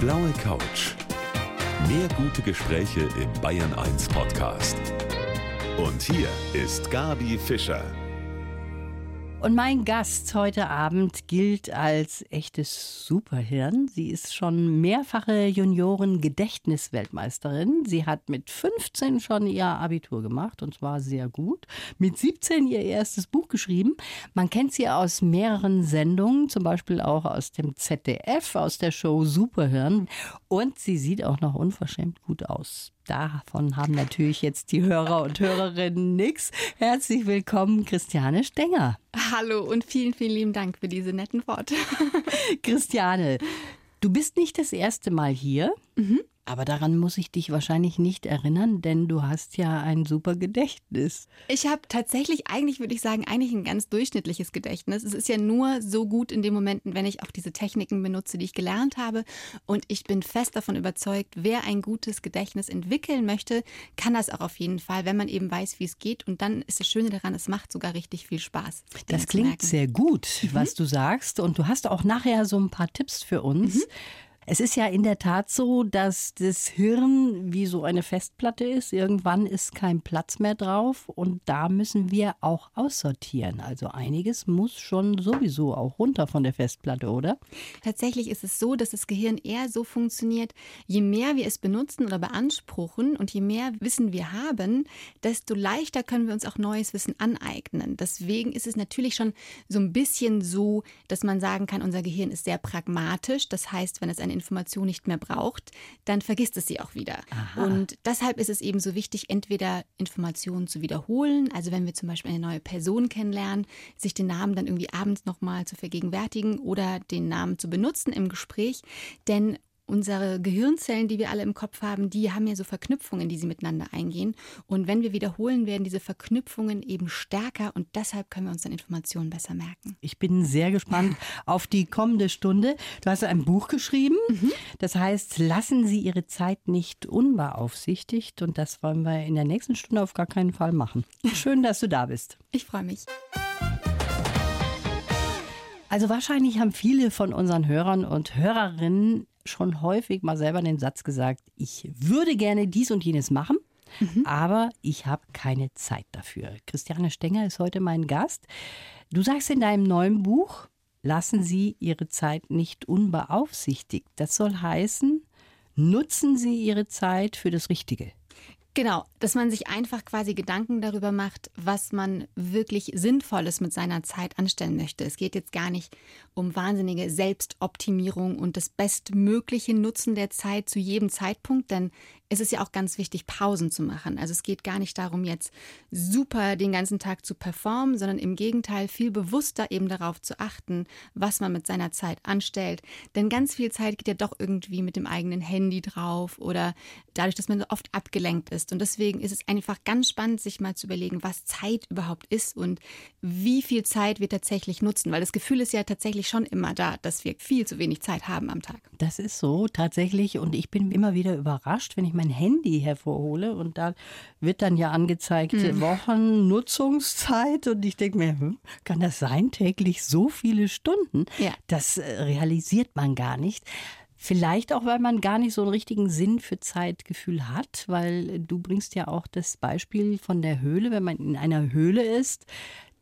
blaue Couch. Mehr gute Gespräche im Bayern 1 Podcast. Und hier ist Gabi Fischer. Und mein Gast heute Abend gilt als echtes Superhirn. Sie ist schon mehrfache Junioren-Gedächtnisweltmeisterin. Sie hat mit 15 schon ihr Abitur gemacht und zwar sehr gut. Mit 17 ihr erstes Buch geschrieben. Man kennt sie aus mehreren Sendungen, zum Beispiel auch aus dem ZDF, aus der Show Superhirn. Und sie sieht auch noch unverschämt gut aus. Davon haben natürlich jetzt die Hörer und Hörerinnen nichts. Herzlich willkommen, Christiane Stenger. Hallo und vielen, vielen lieben Dank für diese netten Worte. Christiane, du bist nicht das erste Mal hier. Mhm. Aber daran muss ich dich wahrscheinlich nicht erinnern, denn du hast ja ein super Gedächtnis. Ich habe tatsächlich, eigentlich würde ich sagen, eigentlich ein ganz durchschnittliches Gedächtnis. Es ist ja nur so gut in den Momenten, wenn ich auch diese Techniken benutze, die ich gelernt habe. Und ich bin fest davon überzeugt, wer ein gutes Gedächtnis entwickeln möchte, kann das auch auf jeden Fall, wenn man eben weiß, wie es geht. Und dann ist das Schöne daran, es macht sogar richtig viel Spaß. Das klingt sehr gut, mhm. was du sagst. Und du hast auch nachher so ein paar Tipps für uns. Mhm es ist ja in der Tat so, dass das Hirn wie so eine Festplatte ist. Irgendwann ist kein Platz mehr drauf und da müssen wir auch aussortieren. Also einiges muss schon sowieso auch runter von der Festplatte, oder? Tatsächlich ist es so, dass das Gehirn eher so funktioniert, je mehr wir es benutzen oder beanspruchen und je mehr Wissen wir haben, desto leichter können wir uns auch neues Wissen aneignen. Deswegen ist es natürlich schon so ein bisschen so, dass man sagen kann, unser Gehirn ist sehr pragmatisch. Das heißt, wenn es eine Information nicht mehr braucht, dann vergisst es sie auch wieder. Aha. Und deshalb ist es eben so wichtig, entweder Informationen zu wiederholen, also wenn wir zum Beispiel eine neue Person kennenlernen, sich den Namen dann irgendwie abends nochmal zu vergegenwärtigen oder den Namen zu benutzen im Gespräch. Denn unsere Gehirnzellen, die wir alle im Kopf haben, die haben ja so Verknüpfungen, die sie miteinander eingehen. Und wenn wir wiederholen, werden diese Verknüpfungen eben stärker und deshalb können wir uns dann Informationen besser merken. Ich bin sehr gespannt auf die kommende Stunde. Du hast ein Buch geschrieben. Mhm. Das heißt, lassen Sie Ihre Zeit nicht unbeaufsichtigt. Und das wollen wir in der nächsten Stunde auf gar keinen Fall machen. Schön, dass du da bist. Ich freue mich. Also wahrscheinlich haben viele von unseren Hörern und Hörerinnen schon häufig mal selber den Satz gesagt, ich würde gerne dies und jenes machen. Mhm. Aber ich habe keine Zeit dafür. Christiane Stenger ist heute mein Gast. Du sagst in deinem neuen Buch, lassen Sie Ihre Zeit nicht unbeaufsichtigt. Das soll heißen, nutzen Sie Ihre Zeit für das Richtige. Genau, dass man sich einfach quasi Gedanken darüber macht, was man wirklich Sinnvolles mit seiner Zeit anstellen möchte. Es geht jetzt gar nicht um wahnsinnige Selbstoptimierung und das bestmögliche Nutzen der Zeit zu jedem Zeitpunkt, denn es ist ja auch ganz wichtig, Pausen zu machen. Also es geht gar nicht darum, jetzt super den ganzen Tag zu performen, sondern im Gegenteil viel bewusster eben darauf zu achten, was man mit seiner Zeit anstellt. Denn ganz viel Zeit geht ja doch irgendwie mit dem eigenen Handy drauf oder dadurch, dass man so oft abgelenkt ist. Und deswegen ist es einfach ganz spannend, sich mal zu überlegen, was Zeit überhaupt ist und wie viel Zeit wir tatsächlich nutzen. Weil das Gefühl ist ja tatsächlich schon immer da, dass wir viel zu wenig Zeit haben am Tag. Das ist so tatsächlich. Und ich bin immer wieder überrascht, wenn ich mein Handy hervorhole und da wird dann ja angezeigt hm. Wochen Nutzungszeit und ich denke mir, hm, kann das sein täglich so viele Stunden? Ja. Das äh, realisiert man gar nicht. Vielleicht auch, weil man gar nicht so einen richtigen Sinn für Zeitgefühl hat, weil du bringst ja auch das Beispiel von der Höhle, wenn man in einer Höhle ist,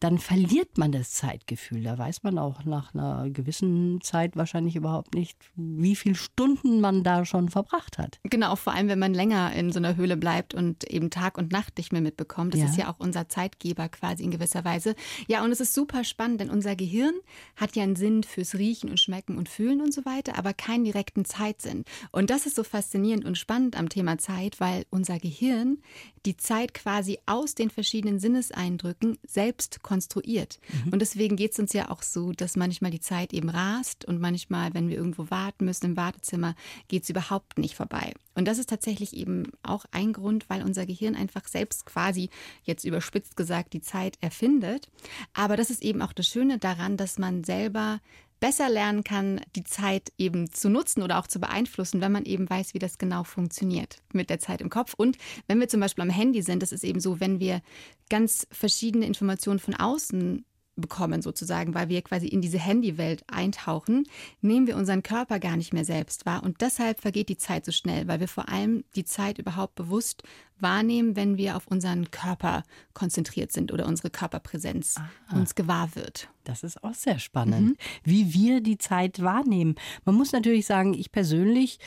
dann verliert man das Zeitgefühl. Da weiß man auch nach einer gewissen Zeit wahrscheinlich überhaupt nicht, wie viele Stunden man da schon verbracht hat. Genau, vor allem wenn man länger in so einer Höhle bleibt und eben Tag und Nacht nicht mehr mitbekommt. Das ja. ist ja auch unser Zeitgeber quasi in gewisser Weise. Ja, und es ist super spannend, denn unser Gehirn hat ja einen Sinn fürs Riechen und Schmecken und Fühlen und so weiter, aber keinen direkten Zeitsinn. Und das ist so faszinierend und spannend am Thema Zeit, weil unser Gehirn die Zeit quasi aus den verschiedenen Sinneseindrücken selbst konstruiert. Mhm. Und deswegen geht es uns ja auch so, dass manchmal die Zeit eben rast und manchmal, wenn wir irgendwo warten müssen im Wartezimmer, geht es überhaupt nicht vorbei. Und das ist tatsächlich eben auch ein Grund, weil unser Gehirn einfach selbst quasi, jetzt überspitzt gesagt, die Zeit erfindet. Aber das ist eben auch das Schöne daran, dass man selber besser lernen kann, die Zeit eben zu nutzen oder auch zu beeinflussen, wenn man eben weiß, wie das genau funktioniert mit der Zeit im Kopf. Und wenn wir zum Beispiel am Handy sind, das ist eben so, wenn wir ganz verschiedene Informationen von außen bekommen sozusagen, weil wir quasi in diese Handywelt eintauchen, nehmen wir unseren Körper gar nicht mehr selbst wahr. Und deshalb vergeht die Zeit so schnell, weil wir vor allem die Zeit überhaupt bewusst wahrnehmen, wenn wir auf unseren Körper konzentriert sind oder unsere Körperpräsenz Aha. uns gewahr wird. Das ist auch sehr spannend, mhm. wie wir die Zeit wahrnehmen. Man muss natürlich sagen, ich persönlich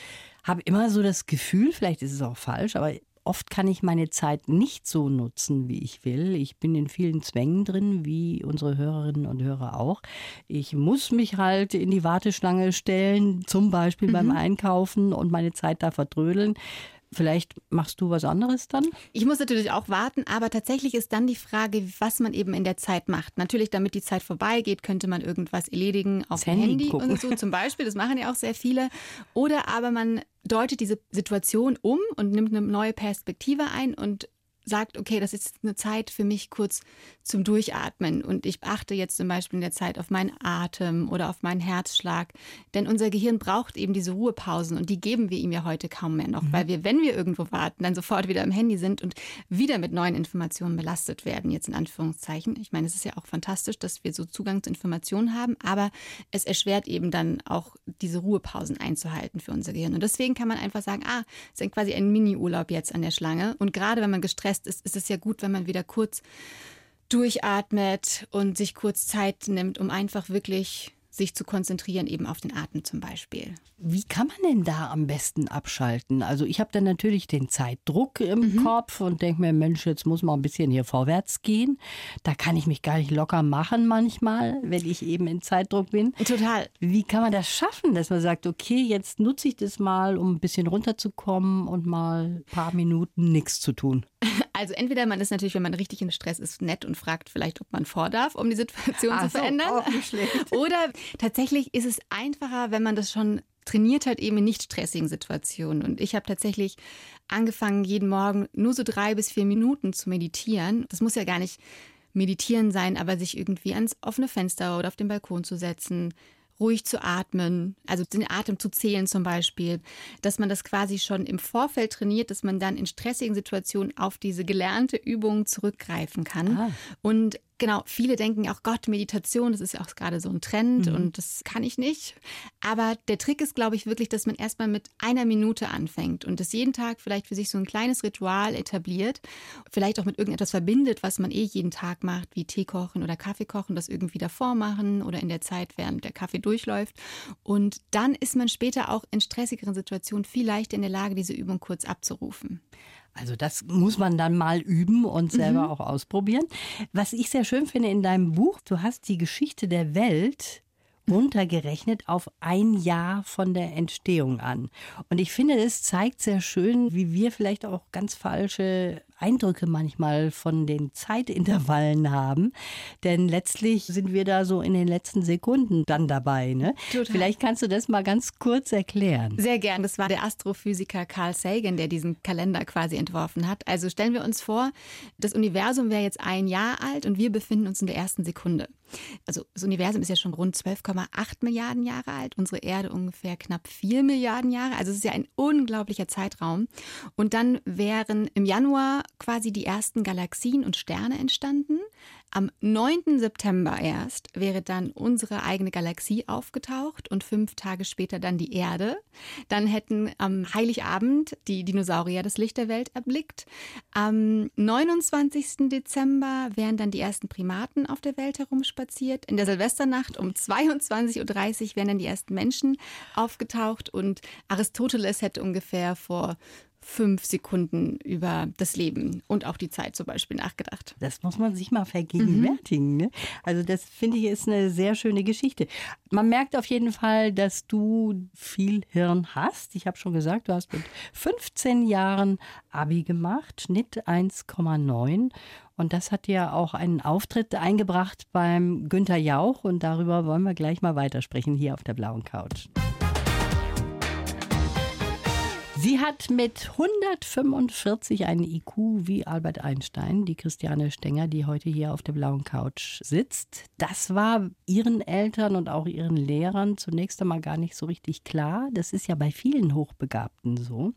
habe immer so das Gefühl, vielleicht ist es auch falsch, aber Oft kann ich meine Zeit nicht so nutzen, wie ich will. Ich bin in vielen Zwängen drin, wie unsere Hörerinnen und Hörer auch. Ich muss mich halt in die Warteschlange stellen, zum Beispiel mhm. beim Einkaufen und meine Zeit da verdrödeln. Vielleicht machst du was anderes dann? Ich muss natürlich auch warten, aber tatsächlich ist dann die Frage, was man eben in der Zeit macht. Natürlich, damit die Zeit vorbeigeht, könnte man irgendwas erledigen auf dem Handy, Handy und so zum Beispiel. Das machen ja auch sehr viele. Oder aber man deutet diese Situation um und nimmt eine neue Perspektive ein und sagt, okay, das ist eine Zeit für mich kurz zum Durchatmen und ich achte jetzt zum Beispiel in der Zeit auf meinen Atem oder auf meinen Herzschlag. Denn unser Gehirn braucht eben diese Ruhepausen und die geben wir ihm ja heute kaum mehr noch, mhm. weil wir, wenn wir irgendwo warten, dann sofort wieder am Handy sind und wieder mit neuen Informationen belastet werden, jetzt in Anführungszeichen. Ich meine, es ist ja auch fantastisch, dass wir so Zugang zu Informationen haben, aber es erschwert eben dann auch diese Ruhepausen einzuhalten für unser Gehirn. Und deswegen kann man einfach sagen, ah, es ist quasi ein Mini-Urlaub jetzt an der Schlange. Und gerade wenn man gestresst ist, ist es ja gut, wenn man wieder kurz durchatmet und sich kurz Zeit nimmt, um einfach wirklich sich zu konzentrieren, eben auf den Atem zum Beispiel. Wie kann man denn da am besten abschalten? Also ich habe dann natürlich den Zeitdruck im mhm. Kopf und denke mir, Mensch, jetzt muss man ein bisschen hier vorwärts gehen. Da kann ich mich gar nicht locker machen manchmal, wenn ich eben in Zeitdruck bin. Total. Wie kann man das schaffen, dass man sagt, okay, jetzt nutze ich das mal, um ein bisschen runterzukommen und mal ein paar Minuten nichts zu tun? Also entweder man ist natürlich, wenn man richtig in Stress ist, nett und fragt vielleicht, ob man vordarf, um die Situation Ach zu verändern. So, schlecht. Oder tatsächlich ist es einfacher, wenn man das schon trainiert hat, eben in nicht stressigen Situationen. Und ich habe tatsächlich angefangen, jeden Morgen nur so drei bis vier Minuten zu meditieren. Das muss ja gar nicht meditieren sein, aber sich irgendwie ans offene Fenster oder auf den Balkon zu setzen, ruhig zu atmen, also den Atem zu zählen zum Beispiel, dass man das quasi schon im Vorfeld trainiert, dass man dann in stressigen Situationen auf diese gelernte Übung zurückgreifen kann. Ah. Und Genau, viele denken auch, Gott, Meditation, das ist ja auch gerade so ein Trend mhm. und das kann ich nicht. Aber der Trick ist, glaube ich, wirklich, dass man erstmal mit einer Minute anfängt und das jeden Tag vielleicht für sich so ein kleines Ritual etabliert, vielleicht auch mit irgendetwas verbindet, was man eh jeden Tag macht, wie Tee kochen oder Kaffee kochen, das irgendwie davor machen oder in der Zeit, während der Kaffee durchläuft. Und dann ist man später auch in stressigeren Situationen viel leichter in der Lage, diese Übung kurz abzurufen. Also das muss man dann mal üben und selber mhm. auch ausprobieren. Was ich sehr schön finde in deinem Buch, du hast die Geschichte der Welt runtergerechnet auf ein Jahr von der Entstehung an. Und ich finde, es zeigt sehr schön, wie wir vielleicht auch ganz falsche Eindrücke manchmal von den Zeitintervallen haben. Denn letztlich sind wir da so in den letzten Sekunden dann dabei. Ne? Vielleicht kannst du das mal ganz kurz erklären. Sehr gern. Das war der Astrophysiker Carl Sagan, der diesen Kalender quasi entworfen hat. Also stellen wir uns vor, das Universum wäre jetzt ein Jahr alt und wir befinden uns in der ersten Sekunde. Also das Universum ist ja schon rund 12,8 Milliarden Jahre alt, unsere Erde ungefähr knapp 4 Milliarden Jahre. Also es ist ja ein unglaublicher Zeitraum. Und dann wären im Januar quasi die ersten Galaxien und Sterne entstanden. Am 9. September erst wäre dann unsere eigene Galaxie aufgetaucht und fünf Tage später dann die Erde. Dann hätten am Heiligabend die Dinosaurier das Licht der Welt erblickt. Am 29. Dezember wären dann die ersten Primaten auf der Welt herumspaziert. In der Silvesternacht um 22.30 Uhr wären dann die ersten Menschen aufgetaucht und Aristoteles hätte ungefähr vor fünf Sekunden über das Leben und auch die Zeit zum Beispiel nachgedacht. Das muss man sich mal vergegenwärtigen. Mhm. Ne? Also das finde ich ist eine sehr schöne Geschichte. Man merkt auf jeden Fall, dass du viel Hirn hast. Ich habe schon gesagt, du hast mit 15 Jahren Abi gemacht, Schnitt 1,9 und das hat dir auch einen Auftritt eingebracht beim Günther Jauch und darüber wollen wir gleich mal weitersprechen hier auf der blauen Couch. Sie hat mit 145 einen IQ wie Albert Einstein, die Christiane Stenger, die heute hier auf der blauen Couch sitzt. Das war ihren Eltern und auch ihren Lehrern zunächst einmal gar nicht so richtig klar. Das ist ja bei vielen Hochbegabten so.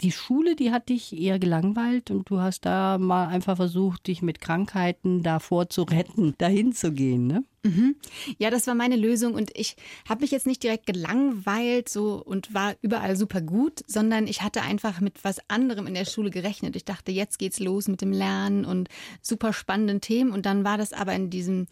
die Schule, die hat dich eher gelangweilt und du hast da mal einfach versucht, dich mit Krankheiten davor zu retten, dahin zu gehen, ne? Mhm. Ja, das war meine Lösung und ich habe mich jetzt nicht direkt gelangweilt so und war überall super gut, sondern ich hatte einfach mit was anderem in der Schule gerechnet. Ich dachte, jetzt geht's los mit dem Lernen und super spannenden Themen und dann war das aber in diesem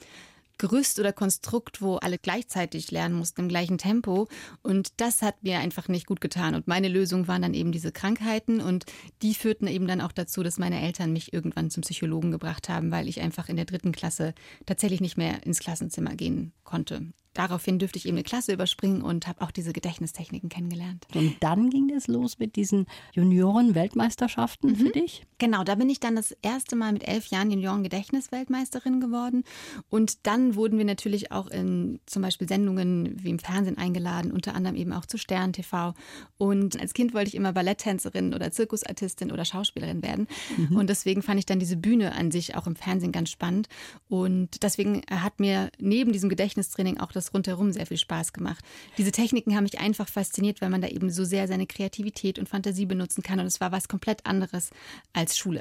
Gerüst oder Konstrukt, wo alle gleichzeitig lernen mussten im gleichen Tempo. Und das hat mir einfach nicht gut getan. Und meine Lösung waren dann eben diese Krankheiten und die führten eben dann auch dazu, dass meine Eltern mich irgendwann zum Psychologen gebracht haben, weil ich einfach in der dritten Klasse tatsächlich nicht mehr ins Klassenzimmer gehen konnte daraufhin dürfte ich eben eine Klasse überspringen und habe auch diese Gedächtnistechniken kennengelernt. Und dann ging es los mit diesen Junioren-Weltmeisterschaften mhm. für dich? Genau, da bin ich dann das erste Mal mit elf Jahren Junioren-Gedächtnisweltmeisterin geworden. Und dann wurden wir natürlich auch in zum Beispiel Sendungen wie im Fernsehen eingeladen, unter anderem eben auch zu Stern TV. Und als Kind wollte ich immer Balletttänzerin oder Zirkusartistin oder Schauspielerin werden. Mhm. Und deswegen fand ich dann diese Bühne an sich auch im Fernsehen ganz spannend. Und deswegen hat mir neben diesem Gedächtnistraining auch das das rundherum sehr viel Spaß gemacht. Diese Techniken haben mich einfach fasziniert, weil man da eben so sehr seine Kreativität und Fantasie benutzen kann. Und es war was komplett anderes als Schule.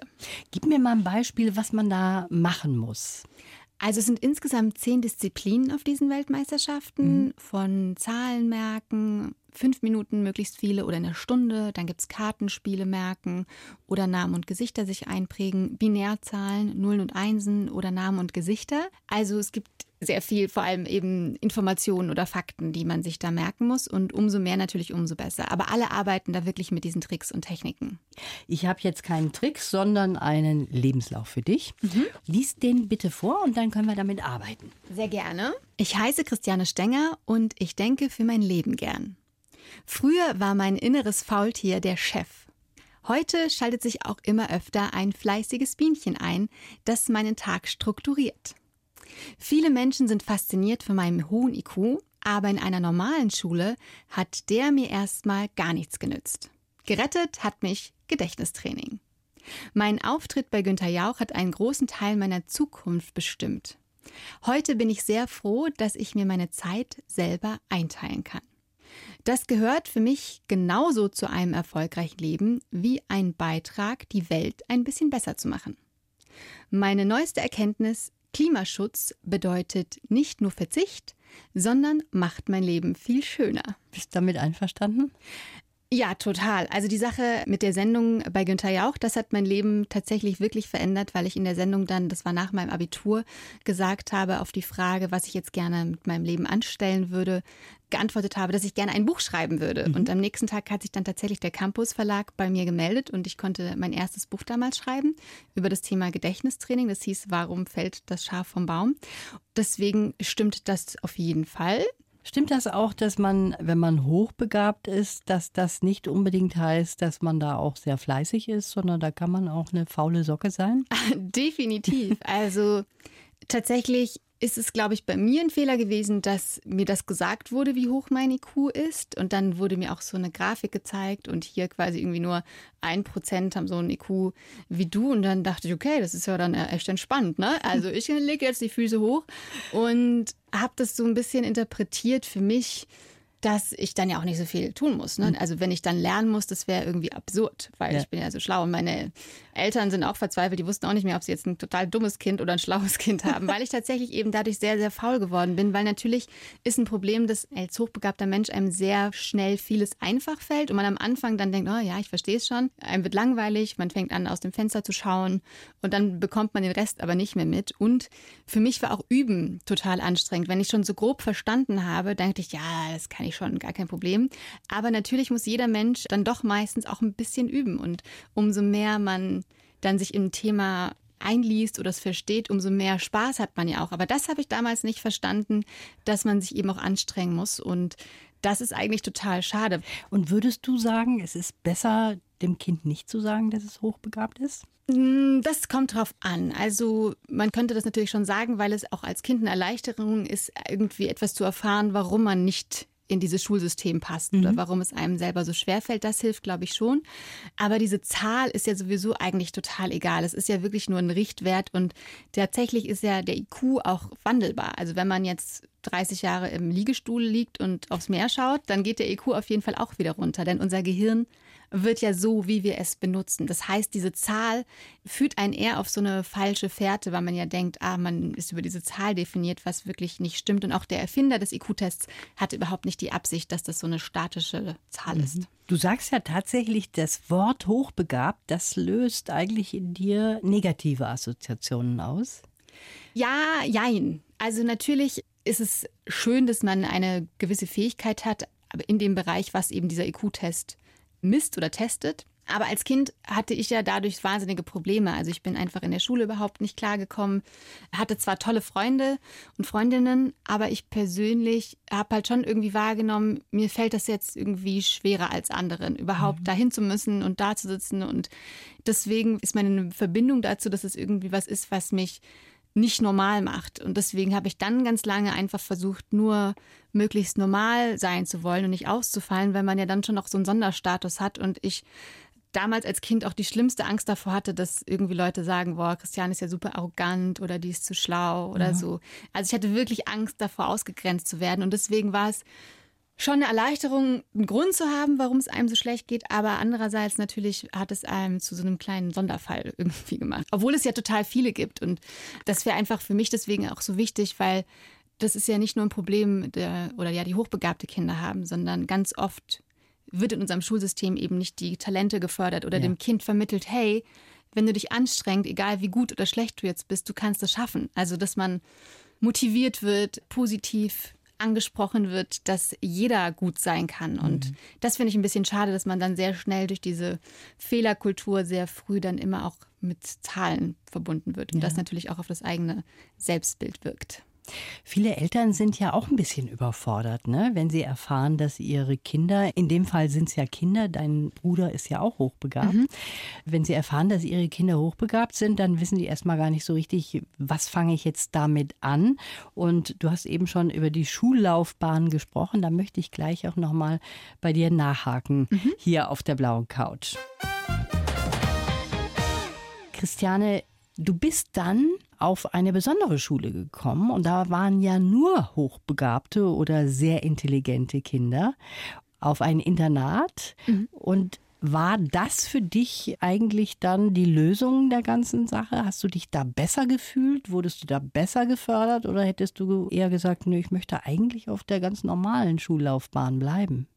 Gib mir mal ein Beispiel, was man da machen muss. Also es sind insgesamt zehn Disziplinen auf diesen Weltmeisterschaften, mhm. von Zahlenmerken, fünf Minuten möglichst viele oder eine Stunde. Dann gibt es Kartenspiele merken oder Namen und Gesichter sich einprägen, Binärzahlen, Nullen und Einsen oder Namen und Gesichter. Also es gibt sehr viel, vor allem eben Informationen oder Fakten, die man sich da merken muss. Und umso mehr natürlich, umso besser. Aber alle arbeiten da wirklich mit diesen Tricks und Techniken. Ich habe jetzt keinen Trick, sondern einen Lebenslauf für dich. Mhm. Lies den bitte vor und dann können wir damit arbeiten. Sehr gerne. Ich heiße Christiane Stenger und ich denke für mein Leben gern. Früher war mein inneres Faultier der Chef. Heute schaltet sich auch immer öfter ein fleißiges Bienchen ein, das meinen Tag strukturiert. Viele Menschen sind fasziniert von meinem hohen IQ, aber in einer normalen Schule hat der mir erstmal gar nichts genützt. Gerettet hat mich Gedächtnistraining. Mein Auftritt bei Günter Jauch hat einen großen Teil meiner Zukunft bestimmt. Heute bin ich sehr froh, dass ich mir meine Zeit selber einteilen kann. Das gehört für mich genauso zu einem erfolgreichen Leben wie ein Beitrag, die Welt ein bisschen besser zu machen. Meine neueste Erkenntnis, Klimaschutz bedeutet nicht nur Verzicht, sondern macht mein Leben viel schöner. Bist du damit einverstanden? Ja, total. Also die Sache mit der Sendung bei Günther Jauch, das hat mein Leben tatsächlich wirklich verändert, weil ich in der Sendung dann, das war nach meinem Abitur, gesagt habe auf die Frage, was ich jetzt gerne mit meinem Leben anstellen würde, geantwortet habe, dass ich gerne ein Buch schreiben würde. Mhm. Und am nächsten Tag hat sich dann tatsächlich der Campus Verlag bei mir gemeldet und ich konnte mein erstes Buch damals schreiben über das Thema Gedächtnistraining. Das hieß, warum fällt das Schaf vom Baum? Deswegen stimmt das auf jeden Fall. Stimmt das auch, dass man, wenn man hochbegabt ist, dass das nicht unbedingt heißt, dass man da auch sehr fleißig ist, sondern da kann man auch eine faule Socke sein? Definitiv. Also tatsächlich ist es, glaube ich, bei mir ein Fehler gewesen, dass mir das gesagt wurde, wie hoch mein IQ ist. Und dann wurde mir auch so eine Grafik gezeigt und hier quasi irgendwie nur ein Prozent haben so ein IQ wie du. Und dann dachte ich, okay, das ist ja dann echt entspannt. Ne? Also ich lege jetzt die Füße hoch und habe das so ein bisschen interpretiert für mich dass ich dann ja auch nicht so viel tun muss. Ne? Hm. Also wenn ich dann lernen muss, das wäre irgendwie absurd, weil ja. ich bin ja so schlau und meine Eltern sind auch verzweifelt, die wussten auch nicht mehr, ob sie jetzt ein total dummes Kind oder ein schlaues Kind haben, weil ich tatsächlich eben dadurch sehr, sehr faul geworden bin, weil natürlich ist ein Problem, dass als hochbegabter Mensch einem sehr schnell vieles einfach fällt und man am Anfang dann denkt, oh ja, ich verstehe es schon, einem wird langweilig, man fängt an, aus dem Fenster zu schauen und dann bekommt man den Rest aber nicht mehr mit. Und für mich war auch Üben total anstrengend. Wenn ich schon so grob verstanden habe, dachte ich, ja, das kann ich schon, gar kein Problem. Aber natürlich muss jeder Mensch dann doch meistens auch ein bisschen üben. Und umso mehr man dann sich im Thema einliest oder es versteht, umso mehr Spaß hat man ja auch. Aber das habe ich damals nicht verstanden, dass man sich eben auch anstrengen muss. Und das ist eigentlich total schade. Und würdest du sagen, es ist besser, dem Kind nicht zu sagen, dass es hochbegabt ist? Mm, das kommt drauf an. Also man könnte das natürlich schon sagen, weil es auch als Kind eine Erleichterung ist, irgendwie etwas zu erfahren, warum man nicht in dieses Schulsystem passt mhm. oder warum es einem selber so schwer fällt, das hilft, glaube ich, schon. Aber diese Zahl ist ja sowieso eigentlich total egal. Es ist ja wirklich nur ein Richtwert und tatsächlich ist ja der IQ auch wandelbar. Also wenn man jetzt 30 Jahre im Liegestuhl liegt und aufs Meer schaut, dann geht der IQ auf jeden Fall auch wieder runter, denn unser Gehirn wird ja so, wie wir es benutzen. Das heißt, diese Zahl führt einen eher auf so eine falsche Fährte, weil man ja denkt, ah, man ist über diese Zahl definiert, was wirklich nicht stimmt. Und auch der Erfinder des IQ-Tests hatte überhaupt nicht die Absicht, dass das so eine statische Zahl ist. Mhm. Du sagst ja tatsächlich, das Wort hochbegabt, das löst eigentlich in dir negative Assoziationen aus. Ja, jein. Also natürlich ist es schön, dass man eine gewisse Fähigkeit hat, aber in dem Bereich, was eben dieser IQ-Test misst oder testet. Aber als Kind hatte ich ja dadurch wahnsinnige Probleme. Also ich bin einfach in der Schule überhaupt nicht klargekommen. Hatte zwar tolle Freunde und Freundinnen, aber ich persönlich habe halt schon irgendwie wahrgenommen, mir fällt das jetzt irgendwie schwerer als anderen, überhaupt mhm. dahin zu müssen und da zu sitzen. Und deswegen ist meine Verbindung dazu, dass es irgendwie was ist, was mich nicht normal macht. Und deswegen habe ich dann ganz lange einfach versucht, nur möglichst normal sein zu wollen und nicht auszufallen, weil man ja dann schon noch so einen Sonderstatus hat. Und ich damals als Kind auch die schlimmste Angst davor hatte, dass irgendwie Leute sagen, boah, Christian ist ja super arrogant oder die ist zu schlau oder ja. so. Also ich hatte wirklich Angst davor, ausgegrenzt zu werden. Und deswegen war es schon eine Erleichterung, einen Grund zu haben, warum es einem so schlecht geht, aber andererseits natürlich hat es einem zu so einem kleinen Sonderfall irgendwie gemacht. Obwohl es ja total viele gibt und das wäre einfach für mich deswegen auch so wichtig, weil das ist ja nicht nur ein Problem der, oder ja die hochbegabte Kinder haben, sondern ganz oft wird in unserem Schulsystem eben nicht die Talente gefördert oder ja. dem Kind vermittelt, hey, wenn du dich anstrengst, egal wie gut oder schlecht du jetzt bist, du kannst es schaffen. Also, dass man motiviert wird, positiv angesprochen wird, dass jeder gut sein kann. Und mhm. das finde ich ein bisschen schade, dass man dann sehr schnell durch diese Fehlerkultur sehr früh dann immer auch mit Zahlen verbunden wird und ja. das natürlich auch auf das eigene Selbstbild wirkt. Viele Eltern sind ja auch ein bisschen überfordert, ne? wenn sie erfahren, dass ihre Kinder, in dem Fall sind es ja Kinder, dein Bruder ist ja auch hochbegabt, mhm. wenn sie erfahren, dass ihre Kinder hochbegabt sind, dann wissen die erstmal gar nicht so richtig, was fange ich jetzt damit an. Und du hast eben schon über die Schullaufbahn gesprochen, da möchte ich gleich auch nochmal bei dir nachhaken, mhm. hier auf der blauen Couch. Christiane, Du bist dann auf eine besondere Schule gekommen und da waren ja nur hochbegabte oder sehr intelligente Kinder auf ein Internat. Mhm. Und war das für dich eigentlich dann die Lösung der ganzen Sache? Hast du dich da besser gefühlt? Wurdest du da besser gefördert oder hättest du eher gesagt, nö, ich möchte eigentlich auf der ganz normalen Schullaufbahn bleiben?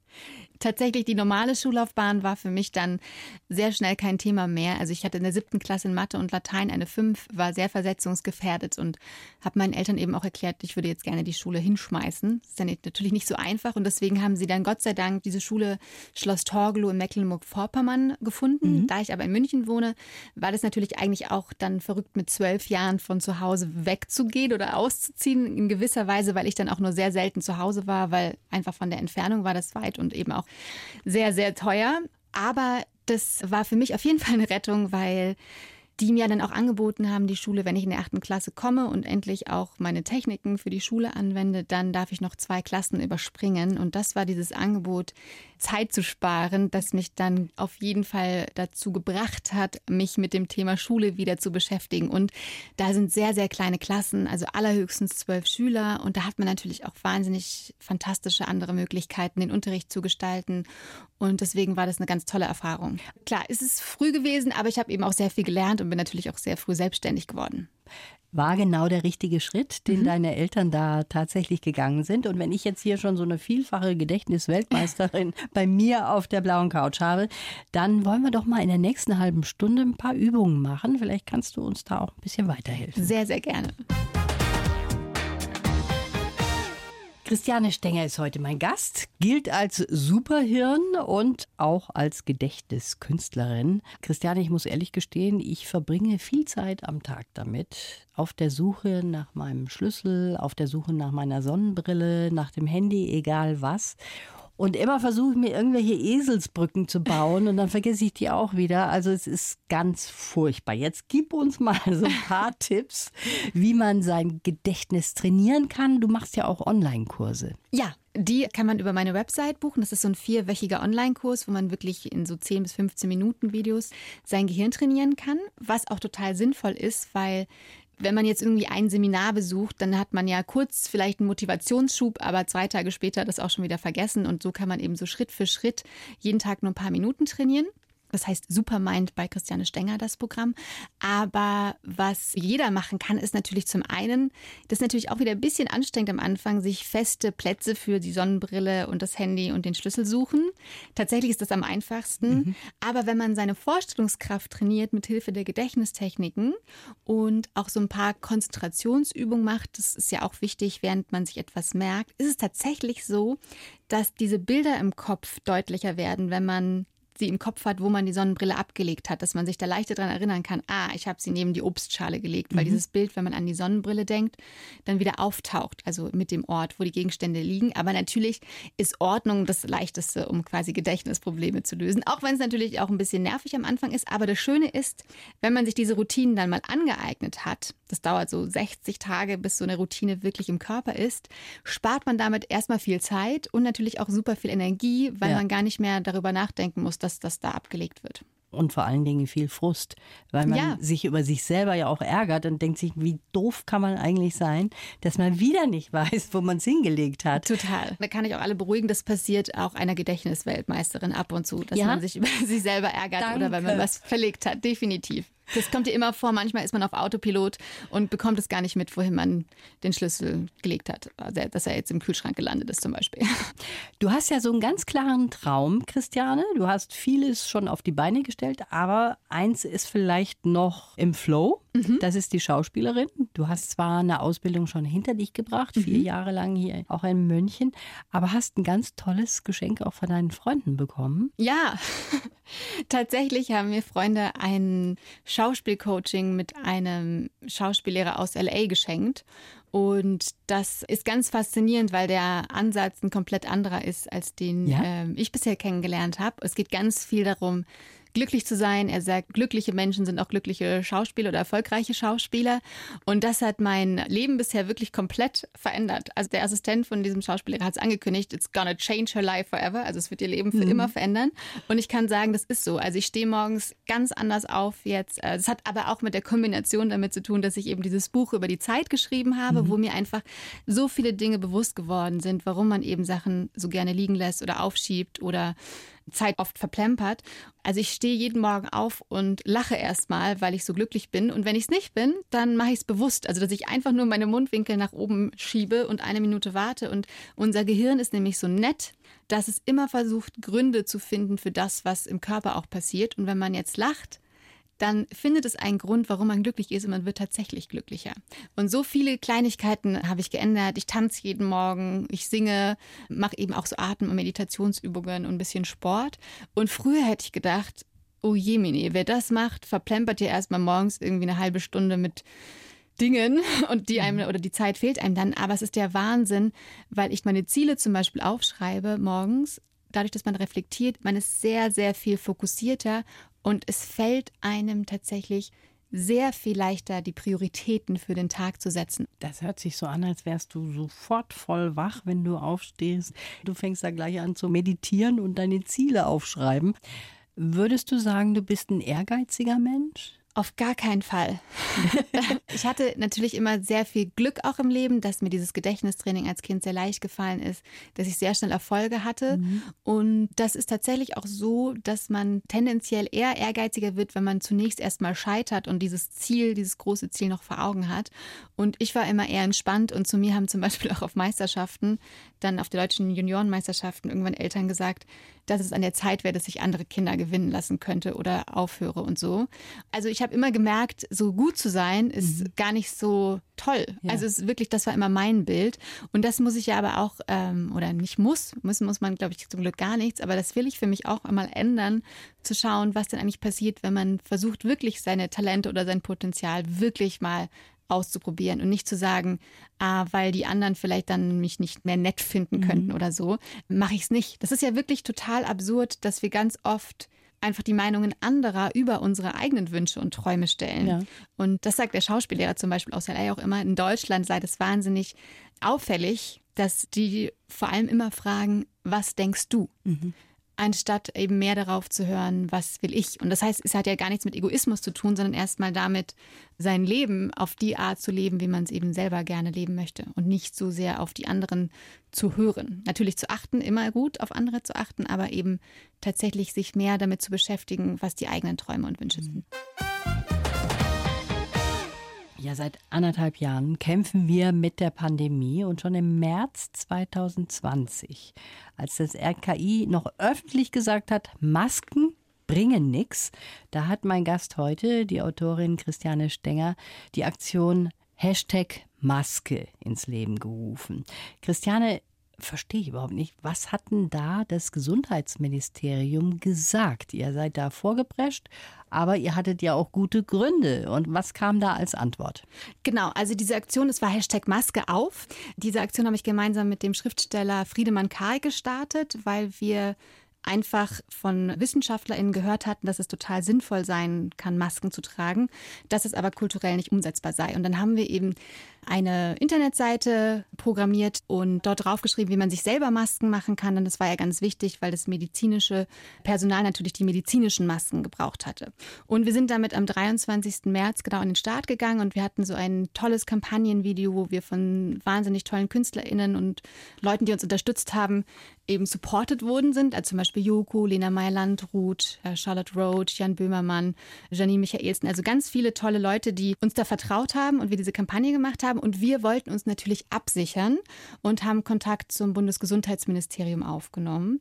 Tatsächlich die normale Schullaufbahn war für mich dann sehr schnell kein Thema mehr. Also ich hatte in der siebten Klasse in Mathe und Latein eine fünf, war sehr versetzungsgefährdet und habe meinen Eltern eben auch erklärt, ich würde jetzt gerne die Schule hinschmeißen. Das ist dann natürlich nicht so einfach und deswegen haben sie dann Gott sei Dank diese Schule Schloss Torgelow in Mecklenburg-Vorpommern gefunden. Mhm. Da ich aber in München wohne, war das natürlich eigentlich auch dann verrückt mit zwölf Jahren von zu Hause wegzugehen oder auszuziehen in gewisser Weise, weil ich dann auch nur sehr selten zu Hause war, weil einfach von der Entfernung war das weit und eben auch sehr, sehr teuer. Aber das war für mich auf jeden Fall eine Rettung, weil die mir dann auch angeboten haben, die Schule, wenn ich in der achten Klasse komme und endlich auch meine Techniken für die Schule anwende, dann darf ich noch zwei Klassen überspringen. Und das war dieses Angebot, Zeit zu sparen, das mich dann auf jeden Fall dazu gebracht hat, mich mit dem Thema Schule wieder zu beschäftigen. Und da sind sehr, sehr kleine Klassen, also allerhöchstens zwölf Schüler. Und da hat man natürlich auch wahnsinnig fantastische andere Möglichkeiten, den Unterricht zu gestalten. Und deswegen war das eine ganz tolle Erfahrung. Klar, es ist früh gewesen, aber ich habe eben auch sehr viel gelernt und bin natürlich auch sehr früh selbstständig geworden. War genau der richtige Schritt, den mhm. deine Eltern da tatsächlich gegangen sind. Und wenn ich jetzt hier schon so eine vielfache Gedächtnisweltmeisterin bei mir auf der blauen Couch habe, dann wollen wir doch mal in der nächsten halben Stunde ein paar Übungen machen. Vielleicht kannst du uns da auch ein bisschen weiterhelfen. Sehr, sehr gerne. Christiane Stenger ist heute mein Gast, gilt als Superhirn und auch als Gedächtniskünstlerin. Christiane, ich muss ehrlich gestehen, ich verbringe viel Zeit am Tag damit, auf der Suche nach meinem Schlüssel, auf der Suche nach meiner Sonnenbrille, nach dem Handy, egal was. Und immer versuche ich mir irgendwelche Eselsbrücken zu bauen und dann vergesse ich die auch wieder. Also es ist ganz furchtbar. Jetzt gib uns mal so ein paar Tipps, wie man sein Gedächtnis trainieren kann. Du machst ja auch Online-Kurse. Ja, die kann man über meine Website buchen. Das ist so ein vierwöchiger Online-Kurs, wo man wirklich in so 10 bis 15 Minuten Videos sein Gehirn trainieren kann, was auch total sinnvoll ist, weil wenn man jetzt irgendwie ein Seminar besucht, dann hat man ja kurz vielleicht einen Motivationsschub, aber zwei Tage später das auch schon wieder vergessen. Und so kann man eben so Schritt für Schritt jeden Tag nur ein paar Minuten trainieren. Das heißt Supermind bei Christiane Stenger, das Programm. Aber was jeder machen kann, ist natürlich zum einen, das ist natürlich auch wieder ein bisschen anstrengend am Anfang, sich feste Plätze für die Sonnenbrille und das Handy und den Schlüssel suchen. Tatsächlich ist das am einfachsten. Mhm. Aber wenn man seine Vorstellungskraft trainiert mit Hilfe der Gedächtnistechniken und auch so ein paar Konzentrationsübungen macht, das ist ja auch wichtig, während man sich etwas merkt, ist es tatsächlich so, dass diese Bilder im Kopf deutlicher werden, wenn man sie im Kopf hat, wo man die Sonnenbrille abgelegt hat, dass man sich da leichter daran erinnern kann, ah, ich habe sie neben die Obstschale gelegt, weil mhm. dieses Bild, wenn man an die Sonnenbrille denkt, dann wieder auftaucht, also mit dem Ort, wo die Gegenstände liegen. Aber natürlich ist Ordnung das Leichteste, um quasi Gedächtnisprobleme zu lösen, auch wenn es natürlich auch ein bisschen nervig am Anfang ist. Aber das Schöne ist, wenn man sich diese Routinen dann mal angeeignet hat, das dauert so 60 Tage, bis so eine Routine wirklich im Körper ist, spart man damit erstmal viel Zeit und natürlich auch super viel Energie, weil ja. man gar nicht mehr darüber nachdenken muss, dass das da abgelegt wird und vor allen Dingen viel Frust, weil man ja. sich über sich selber ja auch ärgert und denkt sich, wie doof kann man eigentlich sein, dass man wieder nicht weiß, wo man es hingelegt hat. Total. Da kann ich auch alle beruhigen, das passiert auch einer Gedächtnisweltmeisterin ab und zu, dass ja? man sich über sich selber ärgert Danke. oder wenn man was verlegt hat, definitiv. Das kommt dir immer vor. Manchmal ist man auf Autopilot und bekommt es gar nicht mit, wohin man den Schlüssel gelegt hat. Also, dass er jetzt im Kühlschrank gelandet ist zum Beispiel. Du hast ja so einen ganz klaren Traum, Christiane. Du hast vieles schon auf die Beine gestellt, aber eins ist vielleicht noch im Flow. Mhm. Das ist die Schauspielerin. Du hast zwar eine Ausbildung schon hinter dich gebracht, mhm. vier Jahre lang hier auch in München, aber hast ein ganz tolles Geschenk auch von deinen Freunden bekommen. Ja, tatsächlich haben mir Freunde ein Schauspielcoaching mit einem Schauspiellehrer aus LA geschenkt. Und das ist ganz faszinierend, weil der Ansatz ein komplett anderer ist, als den ja? äh, ich bisher kennengelernt habe. Es geht ganz viel darum, glücklich zu sein. Er sagt, glückliche Menschen sind auch glückliche Schauspieler oder erfolgreiche Schauspieler. Und das hat mein Leben bisher wirklich komplett verändert. Also der Assistent von diesem Schauspieler hat es angekündigt, it's gonna change her life forever. Also es wird ihr Leben für mhm. immer verändern. Und ich kann sagen, das ist so. Also ich stehe morgens ganz anders auf jetzt. Es hat aber auch mit der Kombination damit zu tun, dass ich eben dieses Buch über die Zeit geschrieben habe, mhm. wo mir einfach so viele Dinge bewusst geworden sind, warum man eben Sachen so gerne liegen lässt oder aufschiebt oder Zeit oft verplempert. Also ich stehe jeden Morgen auf und lache erstmal, weil ich so glücklich bin. Und wenn ich es nicht bin, dann mache ich es bewusst. Also dass ich einfach nur meine Mundwinkel nach oben schiebe und eine Minute warte. Und unser Gehirn ist nämlich so nett, dass es immer versucht, Gründe zu finden für das, was im Körper auch passiert. Und wenn man jetzt lacht, dann findet es einen Grund, warum man glücklich ist und man wird tatsächlich glücklicher. Und so viele Kleinigkeiten habe ich geändert. Ich tanze jeden Morgen, ich singe, mache eben auch so Atem- und Meditationsübungen und ein bisschen Sport. Und früher hätte ich gedacht, oh je, wer das macht, verplempert ja erstmal morgens irgendwie eine halbe Stunde mit Dingen und die einem oder die Zeit fehlt einem dann. Aber es ist der Wahnsinn, weil ich meine Ziele zum Beispiel aufschreibe morgens. Dadurch, dass man reflektiert, man ist sehr, sehr viel fokussierter und es fällt einem tatsächlich sehr viel leichter, die Prioritäten für den Tag zu setzen. Das hört sich so an, als wärst du sofort voll wach, wenn du aufstehst. Du fängst da gleich an zu meditieren und deine Ziele aufschreiben. Würdest du sagen, du bist ein ehrgeiziger Mensch? Auf gar keinen Fall. ich hatte natürlich immer sehr viel Glück auch im Leben, dass mir dieses Gedächtnistraining als Kind sehr leicht gefallen ist, dass ich sehr schnell Erfolge hatte. Mhm. Und das ist tatsächlich auch so, dass man tendenziell eher ehrgeiziger wird, wenn man zunächst erstmal scheitert und dieses Ziel, dieses große Ziel noch vor Augen hat. Und ich war immer eher entspannt und zu mir haben zum Beispiel auch auf Meisterschaften, dann auf der deutschen Juniorenmeisterschaften irgendwann Eltern gesagt, dass es an der Zeit wäre, dass ich andere Kinder gewinnen lassen könnte oder aufhöre und so. Also ich habe immer gemerkt, so gut zu sein ist mhm. gar nicht so toll. Ja. Also es ist wirklich, das war immer mein Bild. Und das muss ich ja aber auch, ähm, oder nicht muss, müssen muss man, glaube ich, zum Glück gar nichts, aber das will ich für mich auch einmal ändern, zu schauen, was denn eigentlich passiert, wenn man versucht, wirklich seine Talente oder sein Potenzial wirklich mal auszuprobieren und nicht zu sagen, ah, weil die anderen vielleicht dann mich nicht mehr nett finden könnten mhm. oder so, mache ich es nicht. Das ist ja wirklich total absurd, dass wir ganz oft einfach die Meinungen anderer über unsere eigenen Wünsche und Träume stellen. Ja. Und das sagt der Schauspiellehrer zum Beispiel aus LA auch immer, in Deutschland sei das wahnsinnig auffällig, dass die vor allem immer fragen, was denkst du? Mhm. Anstatt eben mehr darauf zu hören, was will ich. Und das heißt, es hat ja gar nichts mit Egoismus zu tun, sondern erstmal damit, sein Leben auf die Art zu leben, wie man es eben selber gerne leben möchte und nicht so sehr auf die anderen zu hören. Natürlich zu achten, immer gut auf andere zu achten, aber eben tatsächlich sich mehr damit zu beschäftigen, was die eigenen Träume und Wünsche sind. Ja, seit anderthalb Jahren kämpfen wir mit der Pandemie und schon im März 2020, als das RKI noch öffentlich gesagt hat, Masken bringen nichts, da hat mein Gast heute, die Autorin Christiane Stenger, die Aktion Hashtag Maske ins Leben gerufen. Christiane, verstehe ich überhaupt nicht. Was hat denn da das Gesundheitsministerium gesagt? Ihr seid da vorgeprescht, aber ihr hattet ja auch gute Gründe. Und was kam da als Antwort? Genau, also diese Aktion, es war Hashtag Maske auf. Diese Aktion habe ich gemeinsam mit dem Schriftsteller Friedemann Kahl gestartet, weil wir einfach von WissenschaftlerInnen gehört hatten, dass es total sinnvoll sein kann, Masken zu tragen, dass es aber kulturell nicht umsetzbar sei. Und dann haben wir eben eine Internetseite programmiert und dort draufgeschrieben, wie man sich selber Masken machen kann. Und das war ja ganz wichtig, weil das medizinische Personal natürlich die medizinischen Masken gebraucht hatte. Und wir sind damit am 23. März genau in den Start gegangen und wir hatten so ein tolles Kampagnenvideo, wo wir von wahnsinnig tollen KünstlerInnen und Leuten, die uns unterstützt haben, eben supported worden sind. Also zum Beispiel Joko, Lena Meyer-Landrut, äh, Charlotte Roach, Jan Böhmermann, Janine Michaelsen. Also ganz viele tolle Leute, die uns da vertraut haben und wir diese Kampagne gemacht haben. Und wir wollten uns natürlich absichern und haben Kontakt zum Bundesgesundheitsministerium aufgenommen.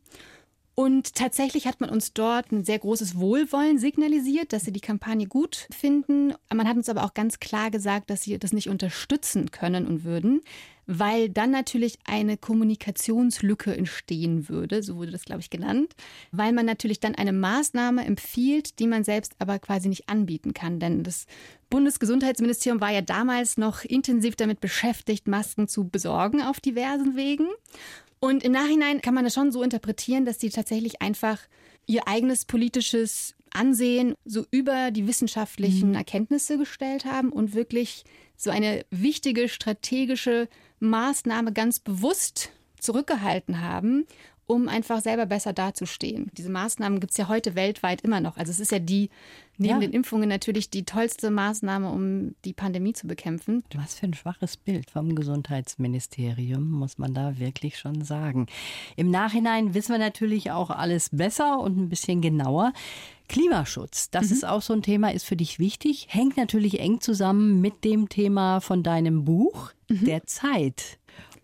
Und tatsächlich hat man uns dort ein sehr großes Wohlwollen signalisiert, dass sie die Kampagne gut finden. Man hat uns aber auch ganz klar gesagt, dass sie das nicht unterstützen können und würden weil dann natürlich eine Kommunikationslücke entstehen würde, so wurde das, glaube ich, genannt, weil man natürlich dann eine Maßnahme empfiehlt, die man selbst aber quasi nicht anbieten kann. Denn das Bundesgesundheitsministerium war ja damals noch intensiv damit beschäftigt, Masken zu besorgen auf diversen Wegen. Und im Nachhinein kann man das schon so interpretieren, dass sie tatsächlich einfach ihr eigenes politisches Ansehen so über die wissenschaftlichen mhm. Erkenntnisse gestellt haben und wirklich so eine wichtige strategische Maßnahme ganz bewusst zurückgehalten haben, um einfach selber besser dazustehen. Diese Maßnahmen gibt es ja heute weltweit immer noch. Also es ist ja die, neben ja. den Impfungen natürlich die tollste Maßnahme, um die Pandemie zu bekämpfen. Was für ein schwaches Bild vom Gesundheitsministerium, muss man da wirklich schon sagen. Im Nachhinein wissen wir natürlich auch alles besser und ein bisschen genauer. Klimaschutz, das mhm. ist auch so ein Thema, ist für dich wichtig, hängt natürlich eng zusammen mit dem Thema von deinem Buch, mhm. der Zeit.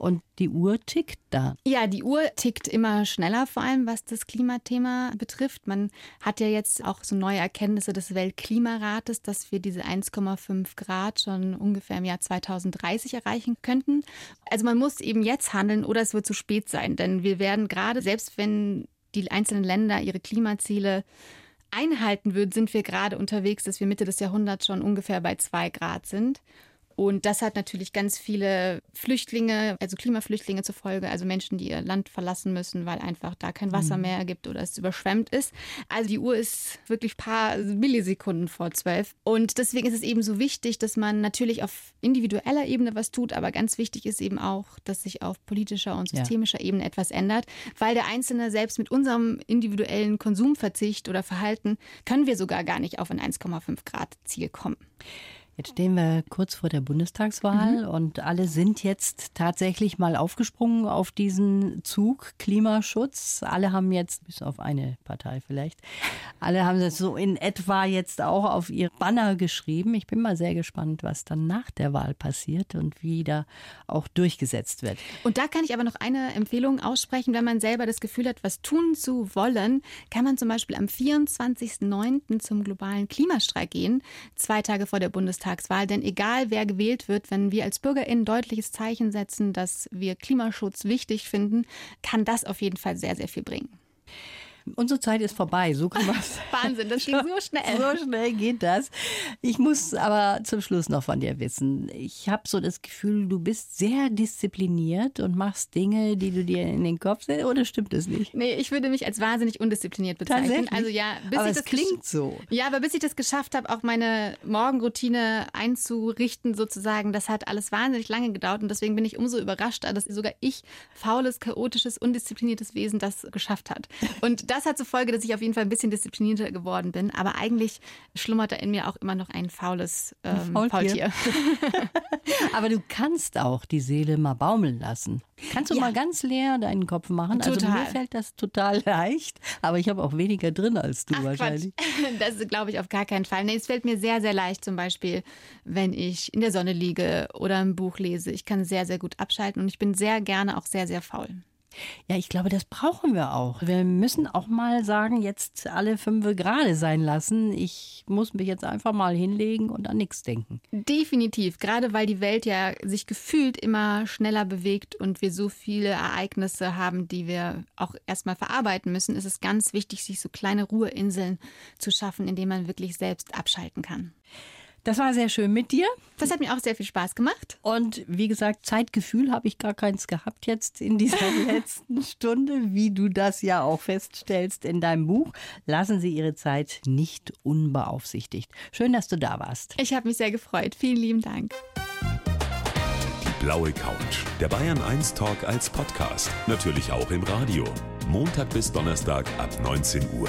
Und die Uhr tickt da. Ja, die Uhr tickt immer schneller, vor allem was das Klimathema betrifft. Man hat ja jetzt auch so neue Erkenntnisse des Weltklimarates, dass wir diese 1,5 Grad schon ungefähr im Jahr 2030 erreichen könnten. Also man muss eben jetzt handeln oder es wird zu spät sein. Denn wir werden gerade, selbst wenn die einzelnen Länder ihre Klimaziele einhalten würden, sind wir gerade unterwegs, dass wir Mitte des Jahrhunderts schon ungefähr bei zwei Grad sind. Und das hat natürlich ganz viele Flüchtlinge, also Klimaflüchtlinge zur Folge, also Menschen, die ihr Land verlassen müssen, weil einfach da kein Wasser mhm. mehr gibt oder es überschwemmt ist. Also die Uhr ist wirklich paar Millisekunden vor zwölf. Und deswegen ist es eben so wichtig, dass man natürlich auf individueller Ebene was tut, aber ganz wichtig ist eben auch, dass sich auf politischer und systemischer ja. Ebene etwas ändert, weil der Einzelne selbst mit unserem individuellen Konsumverzicht oder Verhalten können wir sogar gar nicht auf ein 1,5 Grad Ziel kommen. Jetzt stehen wir kurz vor der Bundestagswahl mhm. und alle sind jetzt tatsächlich mal aufgesprungen auf diesen Zug Klimaschutz. Alle haben jetzt, bis auf eine Partei vielleicht, alle haben das so in etwa jetzt auch auf ihr Banner geschrieben. Ich bin mal sehr gespannt, was dann nach der Wahl passiert und wie da auch durchgesetzt wird. Und da kann ich aber noch eine Empfehlung aussprechen, wenn man selber das Gefühl hat, was tun zu wollen, kann man zum Beispiel am 24.09. zum globalen Klimastreik gehen, zwei Tage vor der Bundestagswahl. Bundestagswahl. Denn egal wer gewählt wird, wenn wir als BürgerInnen deutliches Zeichen setzen, dass wir Klimaschutz wichtig finden, kann das auf jeden Fall sehr, sehr viel bringen. Unsere Zeit ist vorbei. So kann Wahnsinn, das ging so schnell. So schnell geht das. Ich muss aber zum Schluss noch von dir wissen. Ich habe so das Gefühl, du bist sehr diszipliniert und machst Dinge, die du dir in den Kopf setzt. Oder stimmt das nicht? Nee, ich würde mich als wahnsinnig undiszipliniert bezeichnen. Also ja, bis aber ich das klingt so. Ja, aber bis ich das geschafft habe, auch meine Morgenroutine einzurichten, sozusagen, das hat alles wahnsinnig lange gedauert und deswegen bin ich umso überraschter, dass sogar ich, faules, chaotisches, undiszipliniertes Wesen, das geschafft hat. Und das hat zur Folge, dass ich auf jeden Fall ein bisschen disziplinierter geworden bin. Aber eigentlich schlummert da in mir auch immer noch ein faules ähm, Faultier. Faultier. aber du kannst auch die Seele mal baumeln lassen. Kannst du ja. mal ganz leer deinen Kopf machen? Total. Also mir fällt das total leicht, aber ich habe auch weniger drin als du Ach, wahrscheinlich. Quatsch. Das glaube ich auf gar keinen Fall. Nee, es fällt mir sehr, sehr leicht, zum Beispiel, wenn ich in der Sonne liege oder ein Buch lese. Ich kann sehr, sehr gut abschalten und ich bin sehr gerne auch sehr, sehr faul. Ja, ich glaube, das brauchen wir auch. Wir müssen auch mal sagen, jetzt alle fünf gerade sein lassen. Ich muss mich jetzt einfach mal hinlegen und an nichts denken. Definitiv, gerade weil die Welt ja sich gefühlt immer schneller bewegt und wir so viele Ereignisse haben, die wir auch erstmal verarbeiten müssen, ist es ganz wichtig, sich so kleine Ruheinseln zu schaffen, in denen man wirklich selbst abschalten kann. Das war sehr schön mit dir. Das hat mir auch sehr viel Spaß gemacht. Und wie gesagt, Zeitgefühl habe ich gar keins gehabt jetzt in dieser letzten Stunde, wie du das ja auch feststellst in deinem Buch. Lassen Sie Ihre Zeit nicht unbeaufsichtigt. Schön, dass du da warst. Ich habe mich sehr gefreut. Vielen lieben Dank. Die blaue Couch. Der Bayern 1 Talk als Podcast. Natürlich auch im Radio. Montag bis Donnerstag ab 19 Uhr.